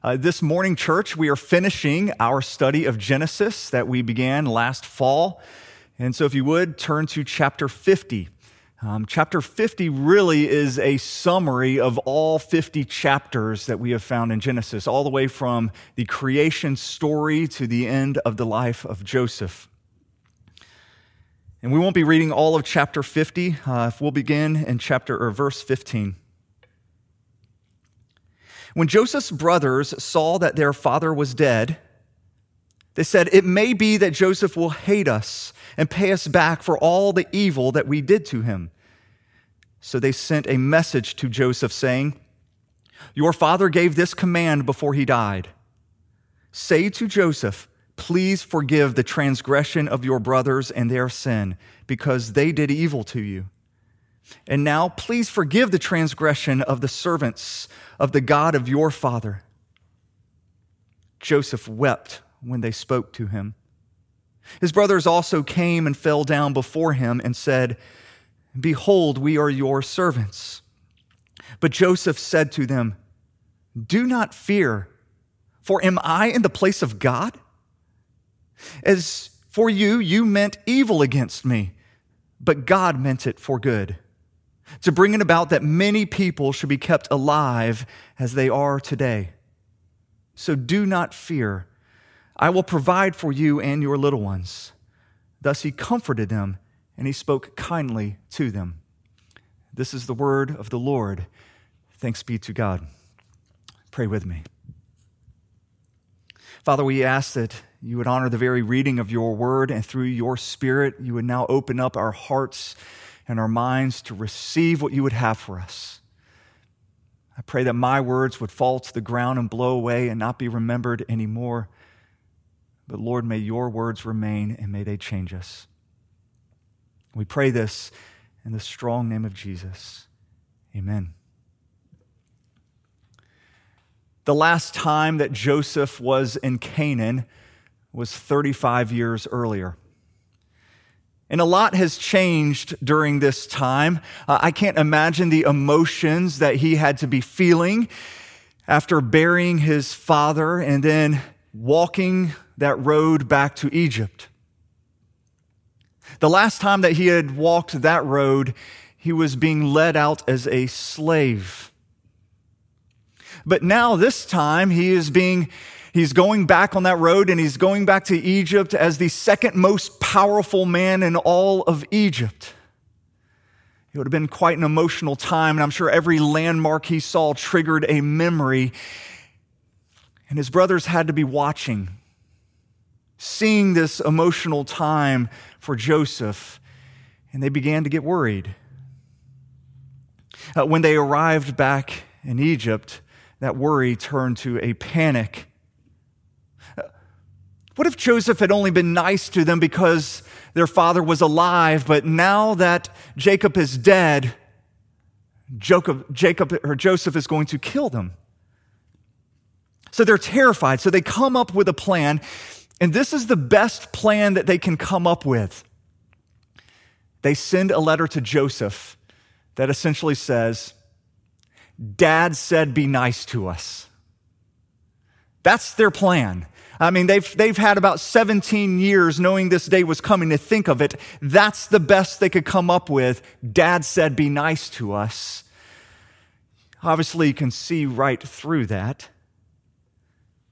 Uh, this morning, church, we are finishing our study of Genesis that we began last fall. And so, if you would, turn to chapter 50. Um, chapter 50 really is a summary of all 50 chapters that we have found in Genesis, all the way from the creation story to the end of the life of Joseph. And we won't be reading all of chapter 50. Uh, we'll begin in chapter or verse 15. When Joseph's brothers saw that their father was dead, they said, It may be that Joseph will hate us and pay us back for all the evil that we did to him. So they sent a message to Joseph saying, Your father gave this command before he died Say to Joseph, Please forgive the transgression of your brothers and their sin, because they did evil to you. And now, please forgive the transgression of the servants of the God of your father. Joseph wept when they spoke to him. His brothers also came and fell down before him and said, Behold, we are your servants. But Joseph said to them, Do not fear, for am I in the place of God? As for you, you meant evil against me, but God meant it for good to bring it about that many people should be kept alive as they are today. So do not fear. I will provide for you and your little ones. Thus he comforted them and he spoke kindly to them. This is the word of the Lord. Thanks be to God. Pray with me. Father, we ask that you would honor the very reading of your word and through your spirit, you would now open up our hearts and our minds to receive what you would have for us. I pray that my words would fall to the ground and blow away and not be remembered anymore. But Lord, may your words remain and may they change us. We pray this in the strong name of Jesus. Amen. The last time that Joseph was in Canaan was 35 years earlier. And a lot has changed during this time. Uh, I can't imagine the emotions that he had to be feeling after burying his father and then walking that road back to Egypt. The last time that he had walked that road, he was being led out as a slave. But now, this time, he is being He's going back on that road and he's going back to Egypt as the second most powerful man in all of Egypt. It would have been quite an emotional time, and I'm sure every landmark he saw triggered a memory. And his brothers had to be watching, seeing this emotional time for Joseph, and they began to get worried. Uh, when they arrived back in Egypt, that worry turned to a panic what if Joseph had only been nice to them because their father was alive, but now that Jacob is dead, Jacob, Jacob or Joseph is going to kill them? So they're terrified. So they come up with a plan, and this is the best plan that they can come up with. They send a letter to Joseph that essentially says, Dad said, be nice to us. That's their plan. I mean, they've, they've had about 17 years knowing this day was coming to think of it. That's the best they could come up with. Dad said, Be nice to us. Obviously, you can see right through that.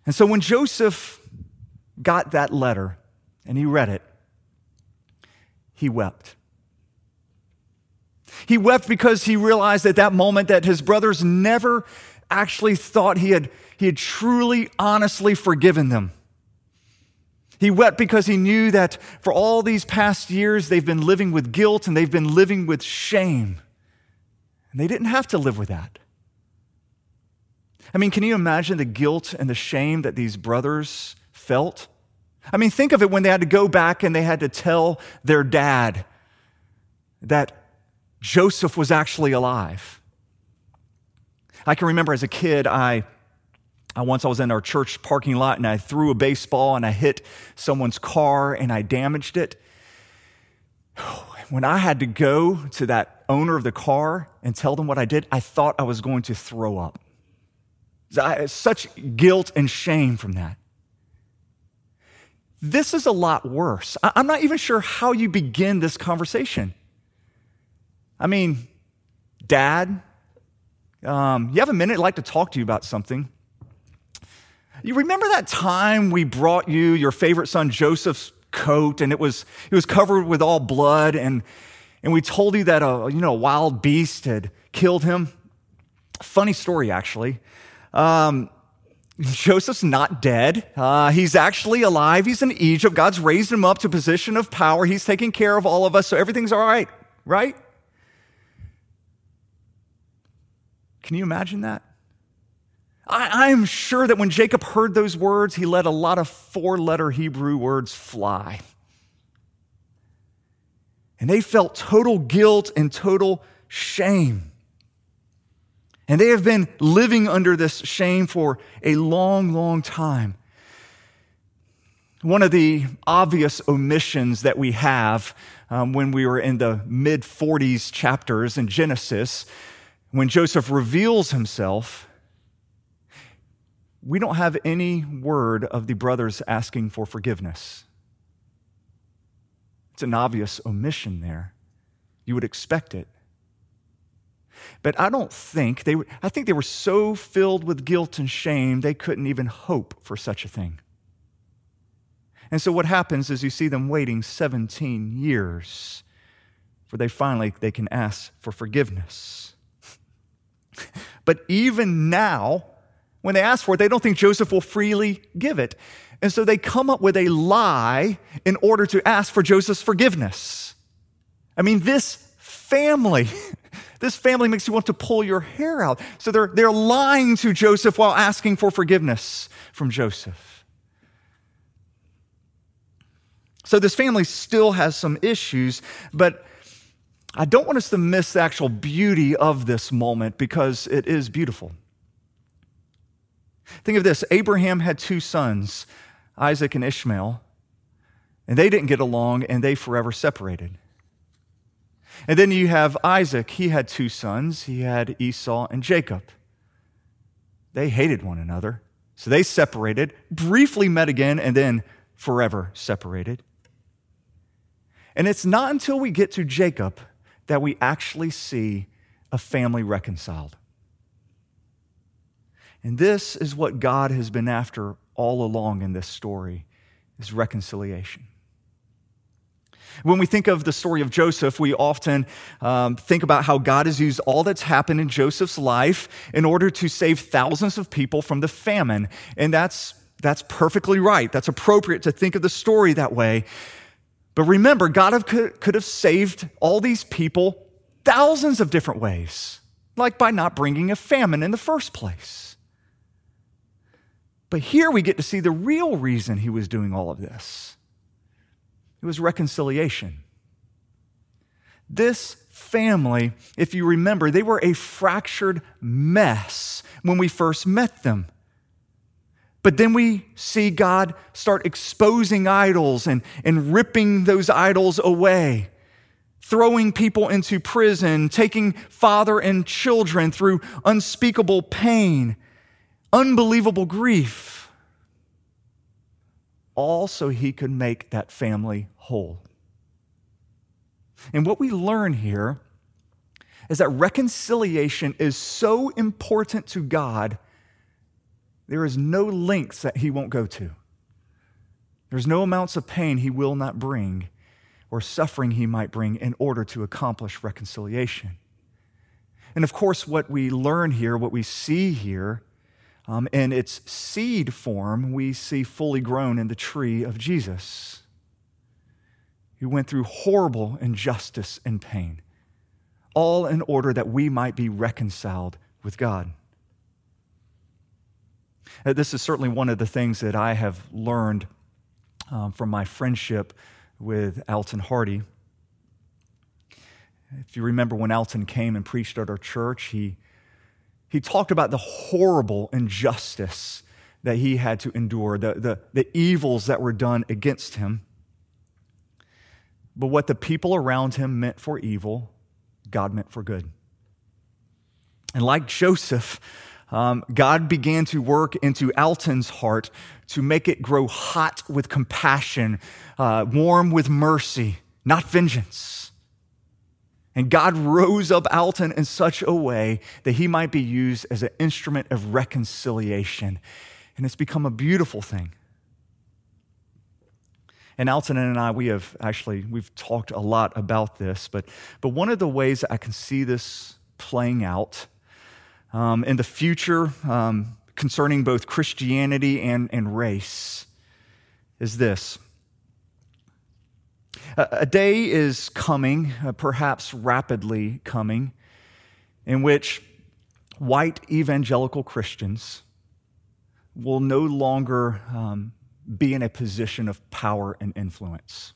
And so when Joseph got that letter and he read it, he wept. He wept because he realized at that moment that his brothers never actually thought he had, he had truly, honestly forgiven them. He wept because he knew that for all these past years, they've been living with guilt and they've been living with shame. And they didn't have to live with that. I mean, can you imagine the guilt and the shame that these brothers felt? I mean, think of it when they had to go back and they had to tell their dad that Joseph was actually alive. I can remember as a kid, I I once I was in our church parking lot and I threw a baseball and I hit someone's car and I damaged it. When I had to go to that owner of the car and tell them what I did, I thought I was going to throw up. Such guilt and shame from that. This is a lot worse. I'm not even sure how you begin this conversation. I mean, Dad, um, you have a minute? I'd like to talk to you about something. You remember that time we brought you your favorite son Joseph's coat and it was, it was covered with all blood and, and we told you that a, you know, a wild beast had killed him? Funny story, actually. Um, Joseph's not dead. Uh, he's actually alive. He's in Egypt. God's raised him up to a position of power. He's taking care of all of us, so everything's all right, right? Can you imagine that? I, am sure that when Jacob heard those words, he let a lot of four letter Hebrew words fly. And they felt total guilt and total shame. And they have been living under this shame for a long, long time. One of the obvious omissions that we have um, when we were in the mid 40s chapters in Genesis when Joseph reveals himself, we don't have any word of the brothers asking for forgiveness. It's an obvious omission there. You would expect it. But I don't think they were, I think they were so filled with guilt and shame they couldn't even hope for such a thing. And so what happens is you see them waiting 17 years for they finally they can ask for forgiveness. But even now, when they ask for it, they don't think Joseph will freely give it. And so they come up with a lie in order to ask for Joseph's forgiveness. I mean, this family, this family makes you want to pull your hair out. So they're, they're lying to Joseph while asking for forgiveness from Joseph. So this family still has some issues, but I don't want us to miss the actual beauty of this moment because it is beautiful. Think of this Abraham had two sons, Isaac and Ishmael, and they didn't get along and they forever separated. And then you have Isaac, he had two sons, he had Esau and Jacob. They hated one another, so they separated, briefly met again, and then forever separated. And it's not until we get to Jacob that we actually see a family reconciled. And this is what God has been after all along in this story is reconciliation. When we think of the story of Joseph, we often um, think about how God has used all that's happened in Joseph's life in order to save thousands of people from the famine. And that's, that's perfectly right. That's appropriate to think of the story that way. But remember, God could have saved all these people thousands of different ways, like by not bringing a famine in the first place. But here we get to see the real reason he was doing all of this it was reconciliation. This family, if you remember, they were a fractured mess when we first met them. But then we see God start exposing idols and, and ripping those idols away, throwing people into prison, taking father and children through unspeakable pain, unbelievable grief, all so he could make that family whole. And what we learn here is that reconciliation is so important to God there is no lengths that he won't go to. There's no amounts of pain he will not bring or suffering he might bring in order to accomplish reconciliation. And of course, what we learn here, what we see here, um, in its seed form, we see fully grown in the tree of Jesus, who went through horrible injustice and pain, all in order that we might be reconciled with God. Uh, this is certainly one of the things that I have learned um, from my friendship with Alton Hardy. If you remember when Alton came and preached at our church, he, he talked about the horrible injustice that he had to endure, the, the, the evils that were done against him. But what the people around him meant for evil, God meant for good. And like Joseph, um, God began to work into Alton's heart to make it grow hot with compassion, uh, warm with mercy, not vengeance. And God rose up Alton in such a way that he might be used as an instrument of reconciliation. And it's become a beautiful thing. And Alton and I, we have actually, we've talked a lot about this, but, but one of the ways I can see this playing out um, in the future um, concerning both Christianity and, and race is this. A, a day is coming, uh, perhaps rapidly coming, in which white evangelical Christians will no longer um, be in a position of power and influence.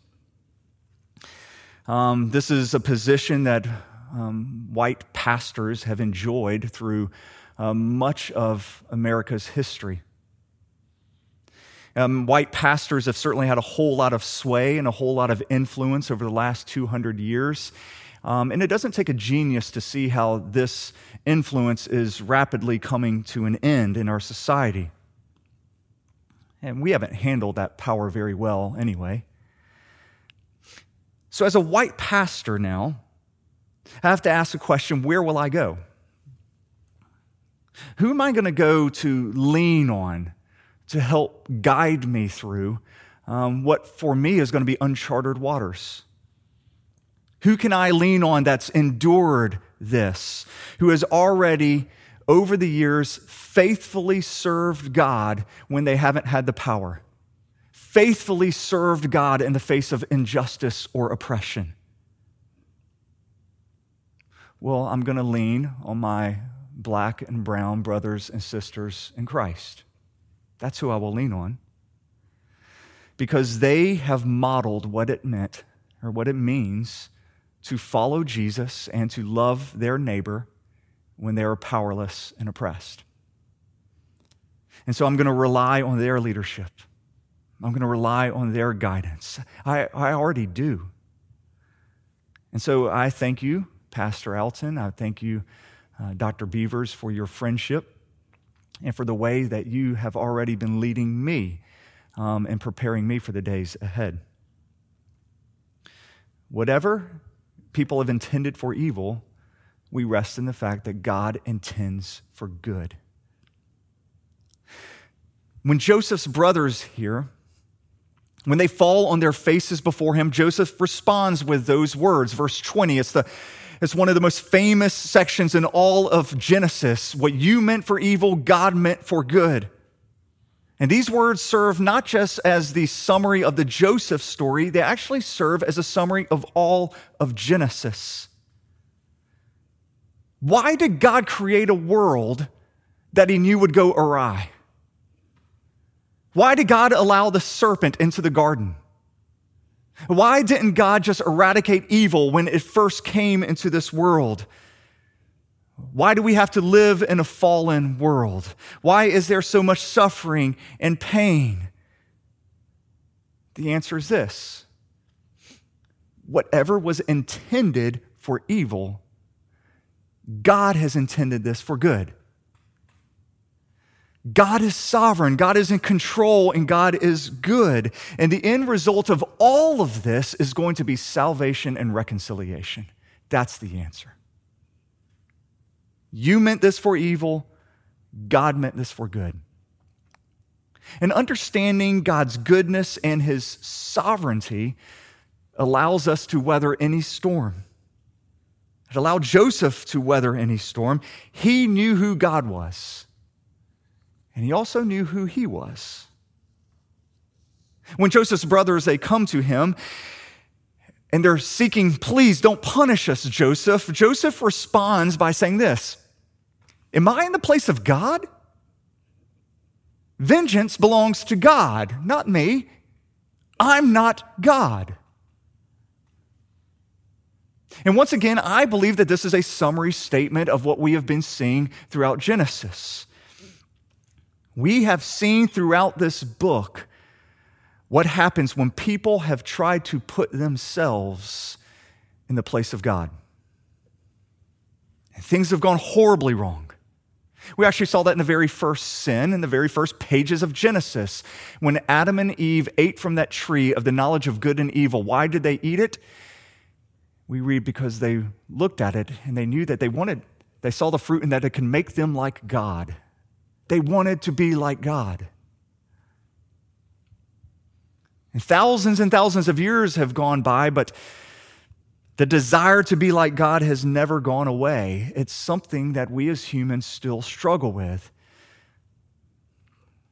Um, this is a position that um, white pastors have enjoyed through uh, much of America's history. Um, white pastors have certainly had a whole lot of sway and a whole lot of influence over the last 200 years. Um, and it doesn't take a genius to see how this influence is rapidly coming to an end in our society. And we haven't handled that power very well anyway. So, as a white pastor now, I have to ask the question where will I go? Who am I going to go to lean on to help guide me through um, what for me is going to be uncharted waters? Who can I lean on that's endured this, who has already, over the years, faithfully served God when they haven't had the power, faithfully served God in the face of injustice or oppression? Well, I'm going to lean on my black and brown brothers and sisters in Christ. That's who I will lean on. Because they have modeled what it meant or what it means to follow Jesus and to love their neighbor when they are powerless and oppressed. And so I'm going to rely on their leadership. I'm going to rely on their guidance. I, I already do. And so I thank you Pastor Alton. I thank you, uh, Dr. Beavers, for your friendship and for the way that you have already been leading me um, and preparing me for the days ahead. Whatever people have intended for evil, we rest in the fact that God intends for good. When Joseph's brothers here, when they fall on their faces before him, Joseph responds with those words. Verse 20, it's the it's one of the most famous sections in all of Genesis. What you meant for evil, God meant for good. And these words serve not just as the summary of the Joseph story, they actually serve as a summary of all of Genesis. Why did God create a world that he knew would go awry? Why did God allow the serpent into the garden? Why didn't God just eradicate evil when it first came into this world? Why do we have to live in a fallen world? Why is there so much suffering and pain? The answer is this whatever was intended for evil, God has intended this for good. God is sovereign, God is in control, and God is good. And the end result of all of this is going to be salvation and reconciliation. That's the answer. You meant this for evil, God meant this for good. And understanding God's goodness and his sovereignty allows us to weather any storm. It allowed Joseph to weather any storm. He knew who God was. And he also knew who he was. When Joseph's brothers they come to him and they're seeking, please don't punish us, Joseph. Joseph responds by saying this Am I in the place of God? Vengeance belongs to God, not me. I'm not God. And once again, I believe that this is a summary statement of what we have been seeing throughout Genesis. We have seen throughout this book what happens when people have tried to put themselves in the place of God. And things have gone horribly wrong. We actually saw that in the very first sin, in the very first pages of Genesis. When Adam and Eve ate from that tree of the knowledge of good and evil, why did they eat it? We read because they looked at it and they knew that they wanted, they saw the fruit and that it can make them like God. They wanted to be like God. And thousands and thousands of years have gone by, but the desire to be like God has never gone away. It's something that we as humans still struggle with.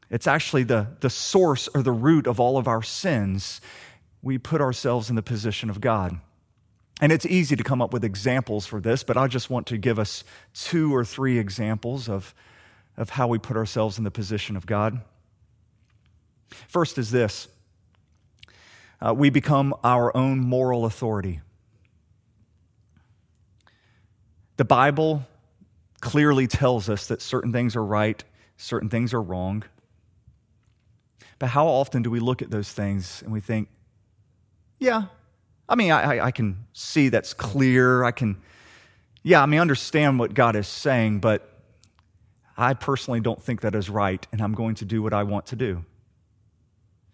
It's actually the, the source or the root of all of our sins. We put ourselves in the position of God. And it's easy to come up with examples for this, but I just want to give us two or three examples of, of how we put ourselves in the position of God. First is this uh, we become our own moral authority. The Bible clearly tells us that certain things are right, certain things are wrong. But how often do we look at those things and we think, yeah, I mean, I, I can see that's clear. I can, yeah, I mean, understand what God is saying, but I personally don't think that is right, and I'm going to do what I want to do.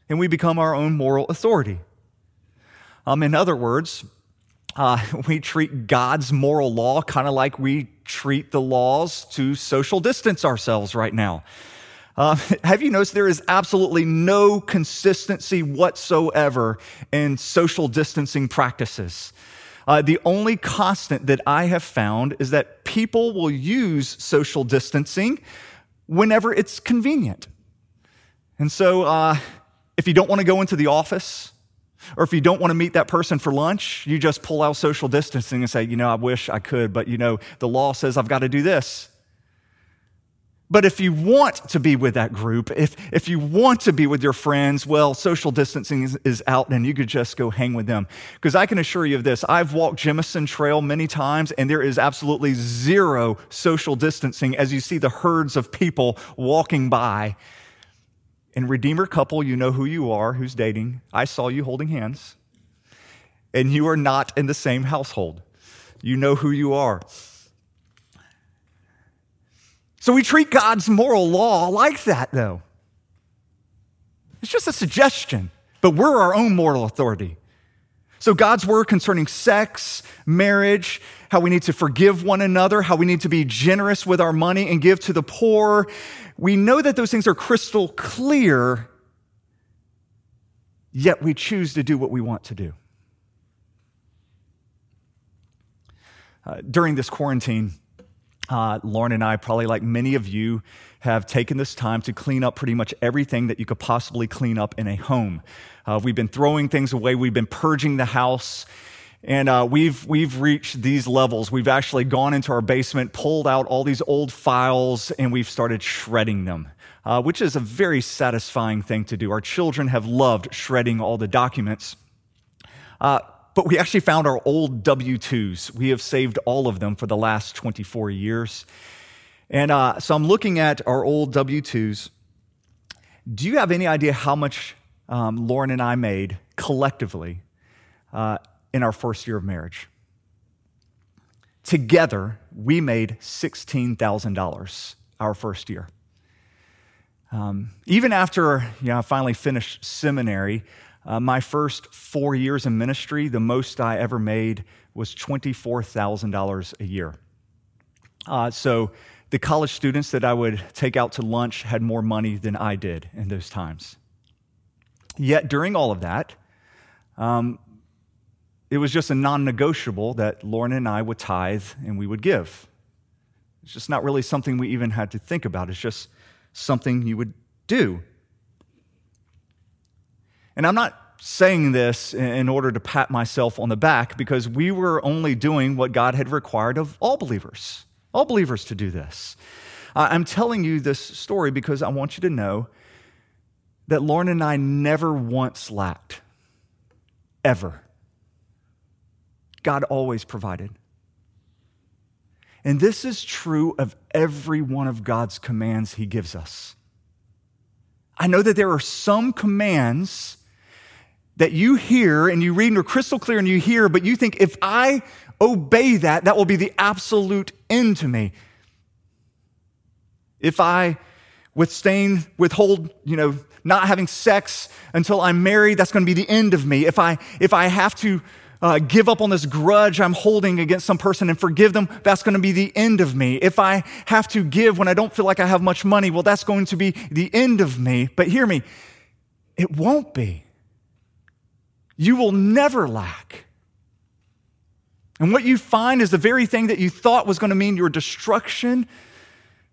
And we become our own moral authority. Um, in other words, uh, we treat God's moral law kind of like we treat the laws to social distance ourselves right now. Uh, have you noticed there is absolutely no consistency whatsoever in social distancing practices? Uh, the only constant that I have found is that people will use social distancing whenever it's convenient. And so, uh, if you don't want to go into the office, or if you don't want to meet that person for lunch, you just pull out social distancing and say, you know, I wish I could, but you know, the law says I've got to do this. But if you want to be with that group, if, if you want to be with your friends, well, social distancing is, is out and you could just go hang with them. Because I can assure you of this I've walked Jemison Trail many times and there is absolutely zero social distancing as you see the herds of people walking by in Redeemer couple, you know who you are, who's dating. I saw you holding hands. And you are not in the same household. You know who you are. So we treat God's moral law like that, though. It's just a suggestion, but we're our own moral authority. So, God's word concerning sex, marriage, how we need to forgive one another, how we need to be generous with our money and give to the poor, we know that those things are crystal clear, yet we choose to do what we want to do. Uh, during this quarantine, uh, Lauren and I, probably like many of you, have taken this time to clean up pretty much everything that you could possibly clean up in a home. Uh, we've been throwing things away, we've been purging the house. And uh, we've, we've reached these levels. We've actually gone into our basement, pulled out all these old files, and we've started shredding them, uh, which is a very satisfying thing to do. Our children have loved shredding all the documents. Uh, but we actually found our old W 2s. We have saved all of them for the last 24 years. And uh, so I'm looking at our old W 2s. Do you have any idea how much um, Lauren and I made collectively uh, in our first year of marriage. Together, we made $16,000 our first year. Um, even after you know, I finally finished seminary, uh, my first four years in ministry, the most I ever made was $24,000 a year. Uh, so the college students that I would take out to lunch had more money than I did in those times. Yet during all of that, um, it was just a non negotiable that Lauren and I would tithe and we would give. It's just not really something we even had to think about. It's just something you would do. And I'm not saying this in order to pat myself on the back because we were only doing what God had required of all believers, all believers to do this. I'm telling you this story because I want you to know that Lauren and I never once lacked, ever. God always provided. And this is true of every one of God's commands He gives us. I know that there are some commands that you hear and you read and are crystal clear and you hear, but you think if I obey that, that will be the absolute end to me. If I withstand, withhold, you know, not having sex until I'm married, that's going to be the end of me. If I, if I have to uh, give up on this grudge I'm holding against some person and forgive them, that's going to be the end of me. If I have to give when I don't feel like I have much money, well, that's going to be the end of me. But hear me, it won't be. You will never lack. And what you find is the very thing that you thought was going to mean your destruction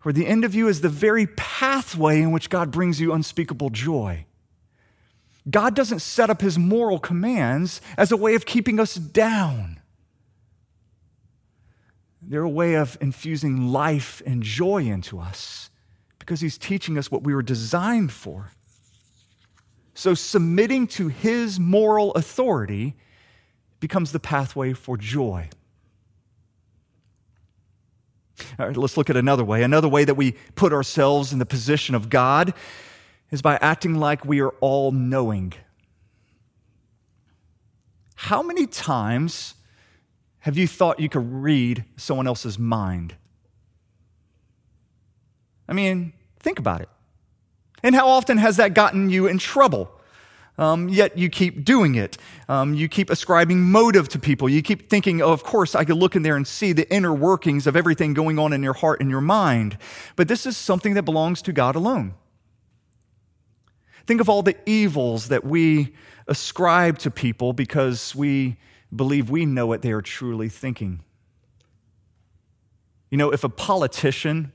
or the end of you is the very pathway in which God brings you unspeakable joy. God doesn't set up his moral commands as a way of keeping us down. They're a way of infusing life and joy into us because he's teaching us what we were designed for. So, submitting to his moral authority becomes the pathway for joy. All right, let's look at another way. Another way that we put ourselves in the position of God is by acting like we are all knowing. How many times have you thought you could read someone else's mind? I mean, think about it. And how often has that gotten you in trouble? Um, yet you keep doing it. Um, you keep ascribing motive to people. You keep thinking, oh, of course, I could look in there and see the inner workings of everything going on in your heart and your mind. But this is something that belongs to God alone. Think of all the evils that we ascribe to people because we believe we know what they are truly thinking. You know, if a politician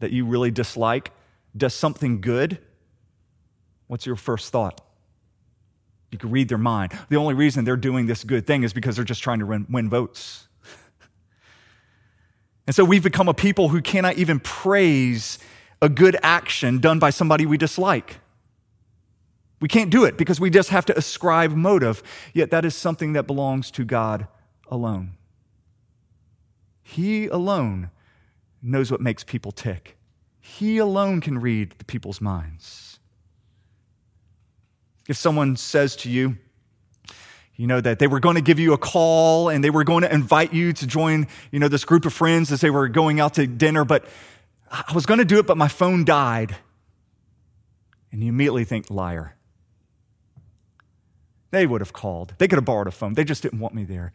that you really dislike does something good, what's your first thought? You can read their mind. The only reason they're doing this good thing is because they're just trying to win, win votes. and so we've become a people who cannot even praise a good action done by somebody we dislike. We can't do it because we just have to ascribe motive. Yet that is something that belongs to God alone. He alone knows what makes people tick. He alone can read the people's minds. If someone says to you, you know, that they were going to give you a call and they were going to invite you to join, you know, this group of friends as they were going out to dinner, but I was going to do it, but my phone died. And you immediately think, liar. They would have called. They could have borrowed a phone. They just didn't want me there.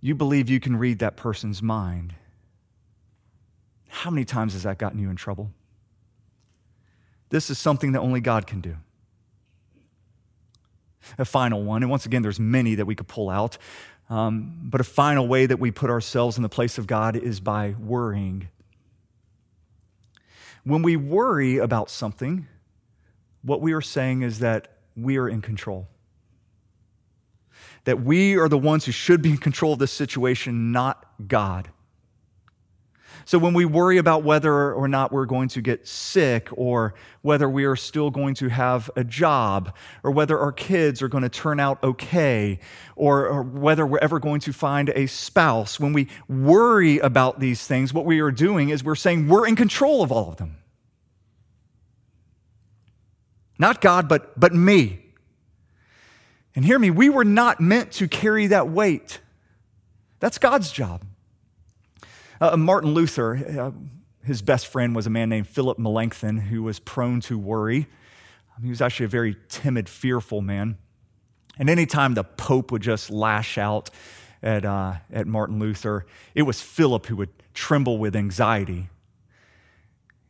You believe you can read that person's mind. How many times has that gotten you in trouble? This is something that only God can do a final one. And once again, there's many that we could pull out. Um, but a final way that we put ourselves in the place of God is by worrying. When we worry about something, what we are saying is that we are in control. That we are the ones who should be in control of this situation, not God. So when we worry about whether or not we're going to get sick, or whether we are still going to have a job, or whether our kids are going to turn out okay, or, or whether we're ever going to find a spouse, when we worry about these things, what we are doing is we're saying we're in control of all of them. Not God, but, but me. And hear me, we were not meant to carry that weight. That's God's job. Uh, Martin Luther, uh, his best friend was a man named Philip Melanchthon who was prone to worry. Um, he was actually a very timid, fearful man. And anytime the Pope would just lash out at, uh, at Martin Luther, it was Philip who would tremble with anxiety.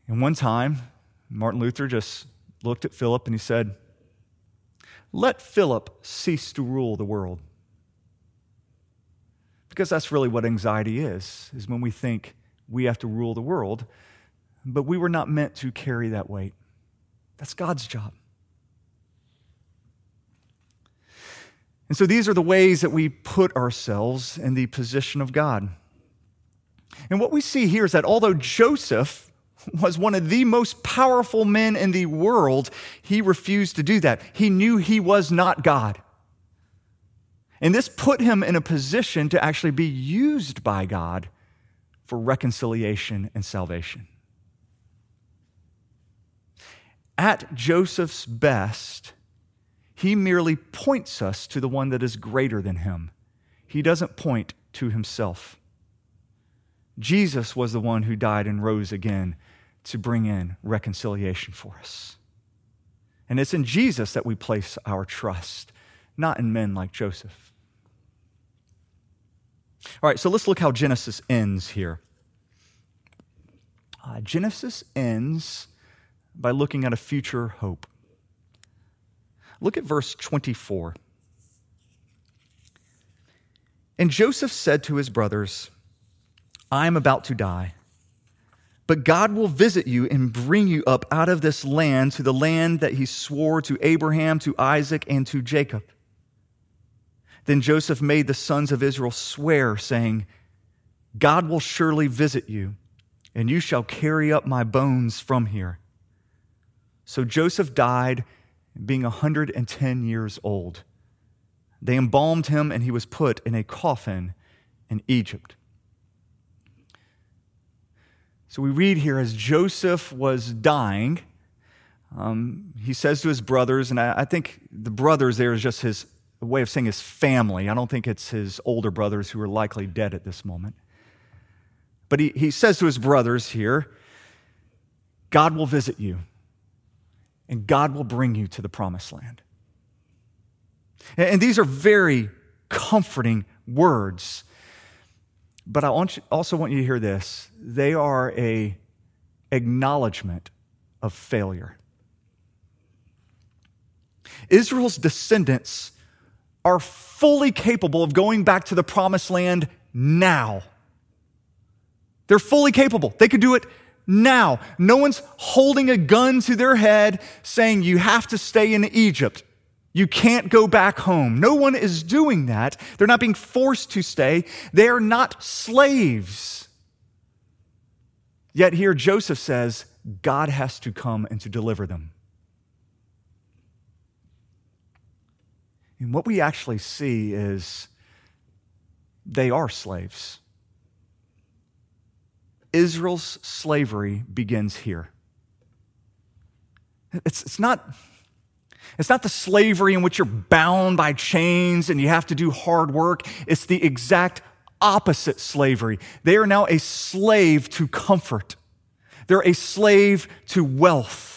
And one time, Martin Luther just looked at Philip and he said, Let Philip cease to rule the world. Because that's really what anxiety is, is when we think we have to rule the world, but we were not meant to carry that weight. That's God's job. And so these are the ways that we put ourselves in the position of God. And what we see here is that although Joseph was one of the most powerful men in the world, he refused to do that. He knew he was not God. And this put him in a position to actually be used by God for reconciliation and salvation. At Joseph's best, he merely points us to the one that is greater than him. He doesn't point to himself. Jesus was the one who died and rose again to bring in reconciliation for us. And it's in Jesus that we place our trust, not in men like Joseph. All right, so let's look how Genesis ends here. Uh, Genesis ends by looking at a future hope. Look at verse 24. And Joseph said to his brothers, I am about to die, but God will visit you and bring you up out of this land to the land that he swore to Abraham, to Isaac, and to Jacob. Then Joseph made the sons of Israel swear, saying, God will surely visit you, and you shall carry up my bones from here. So Joseph died, being a 110 years old. They embalmed him, and he was put in a coffin in Egypt. So we read here as Joseph was dying, um, he says to his brothers, and I, I think the brothers there is just his way of saying his family. I don't think it's his older brothers who are likely dead at this moment. But he, he says to his brothers here, God will visit you, and God will bring you to the promised land. And, and these are very comforting words. But I want you, also want you to hear this. They are a acknowledgement of failure. Israel's descendants are fully capable of going back to the promised land now. They're fully capable. They could do it now. No one's holding a gun to their head saying, You have to stay in Egypt. You can't go back home. No one is doing that. They're not being forced to stay. They are not slaves. Yet here Joseph says, God has to come and to deliver them. And what we actually see is they are slaves. Israel's slavery begins here. It's, it's, not, it's not the slavery in which you're bound by chains and you have to do hard work. It's the exact opposite slavery. They are now a slave to comfort, they're a slave to wealth.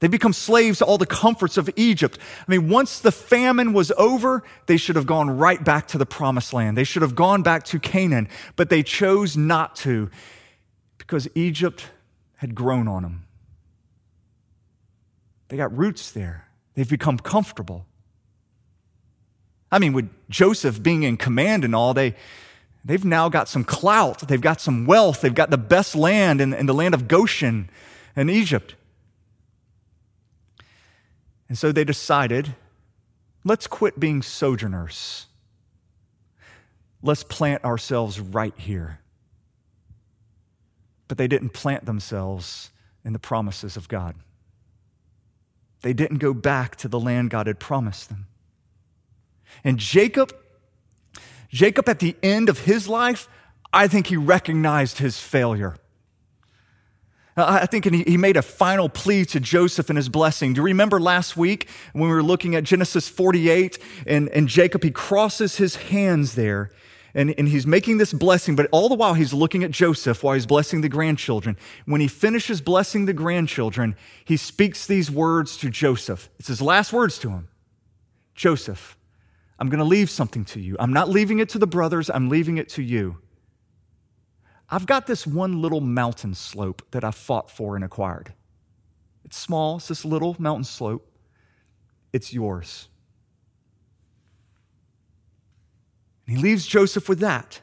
They become slaves to all the comforts of Egypt. I mean, once the famine was over, they should have gone right back to the promised land. They should have gone back to Canaan, but they chose not to because Egypt had grown on them. They got roots there, they've become comfortable. I mean, with Joseph being in command and all, they, they've now got some clout, they've got some wealth, they've got the best land in, in the land of Goshen in Egypt. And so they decided let's quit being sojourners. Let's plant ourselves right here. But they didn't plant themselves in the promises of God. They didn't go back to the land God had promised them. And Jacob, Jacob at the end of his life, I think he recognized his failure. Uh, I think he made a final plea to Joseph and his blessing. Do you remember last week when we were looking at Genesis 48 and, and Jacob, he crosses his hands there and, and he's making this blessing, but all the while he's looking at Joseph while he's blessing the grandchildren. When he finishes blessing the grandchildren, he speaks these words to Joseph. It's his last words to him Joseph, I'm going to leave something to you. I'm not leaving it to the brothers, I'm leaving it to you. I've got this one little mountain slope that I fought for and acquired. It's small, it's this little mountain slope. It's yours. And he leaves Joseph with that.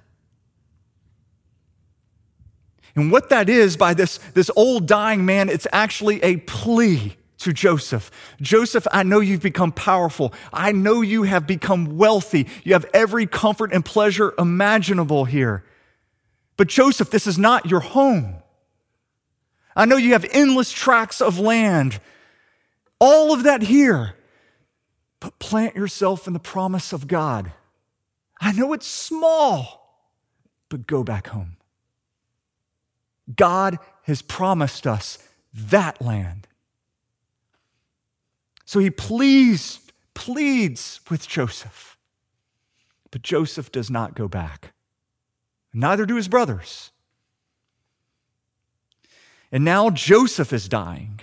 And what that is by this, this old dying man, it's actually a plea to Joseph. Joseph, I know you've become powerful. I know you have become wealthy. You have every comfort and pleasure imaginable here. But Joseph, this is not your home. I know you have endless tracts of land, all of that here. But plant yourself in the promise of God. I know it's small, but go back home. God has promised us that land. So he pleads, pleads with Joseph. But Joseph does not go back. Neither do his brothers. And now Joseph is dying,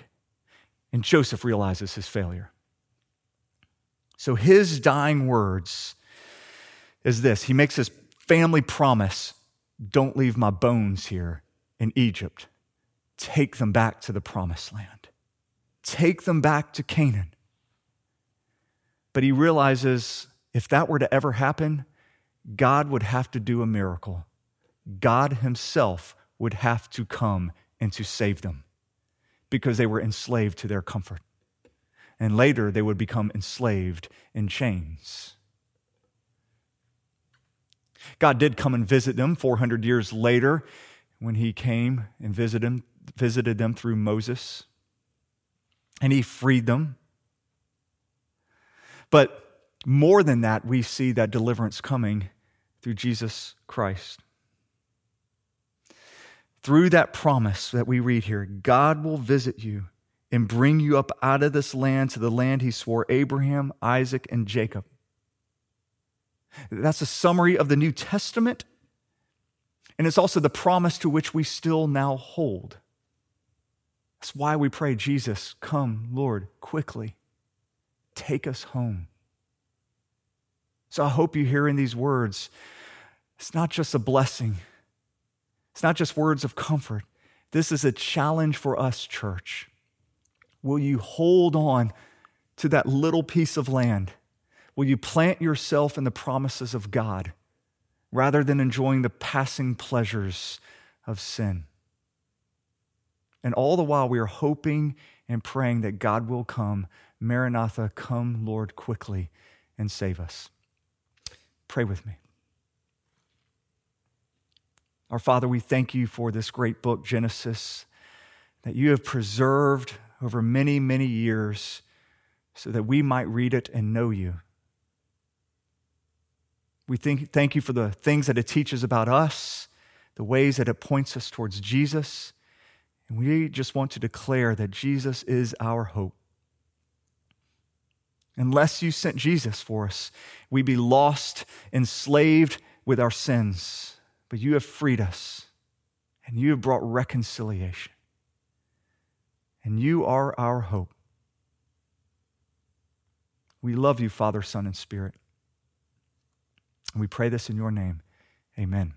and Joseph realizes his failure. So his dying words is this He makes his family promise don't leave my bones here in Egypt. Take them back to the promised land, take them back to Canaan. But he realizes if that were to ever happen, God would have to do a miracle. God Himself would have to come and to save them because they were enslaved to their comfort. And later they would become enslaved in chains. God did come and visit them 400 years later when he came and visited them, visited them through Moses. And he freed them. But more than that, we see that deliverance coming through Jesus Christ. Through that promise that we read here, God will visit you and bring you up out of this land to the land he swore Abraham, Isaac, and Jacob. That's a summary of the New Testament, and it's also the promise to which we still now hold. That's why we pray, Jesus, come, Lord, quickly. Take us home. So I hope you hear in these words, it's not just a blessing, it's not just words of comfort. This is a challenge for us, church. Will you hold on to that little piece of land? Will you plant yourself in the promises of God rather than enjoying the passing pleasures of sin? And all the while, we are hoping and praying that God will come. Maranatha, come, Lord, quickly and save us. Pray with me. Our Father, we thank you for this great book, Genesis, that you have preserved over many, many years so that we might read it and know you. We think, thank you for the things that it teaches about us, the ways that it points us towards Jesus. And we just want to declare that Jesus is our hope. Unless you sent Jesus for us, we'd be lost, enslaved with our sins but you have freed us and you have brought reconciliation. And you are our hope. We love you, Father, Son, and Spirit. And we pray this in your name. Amen.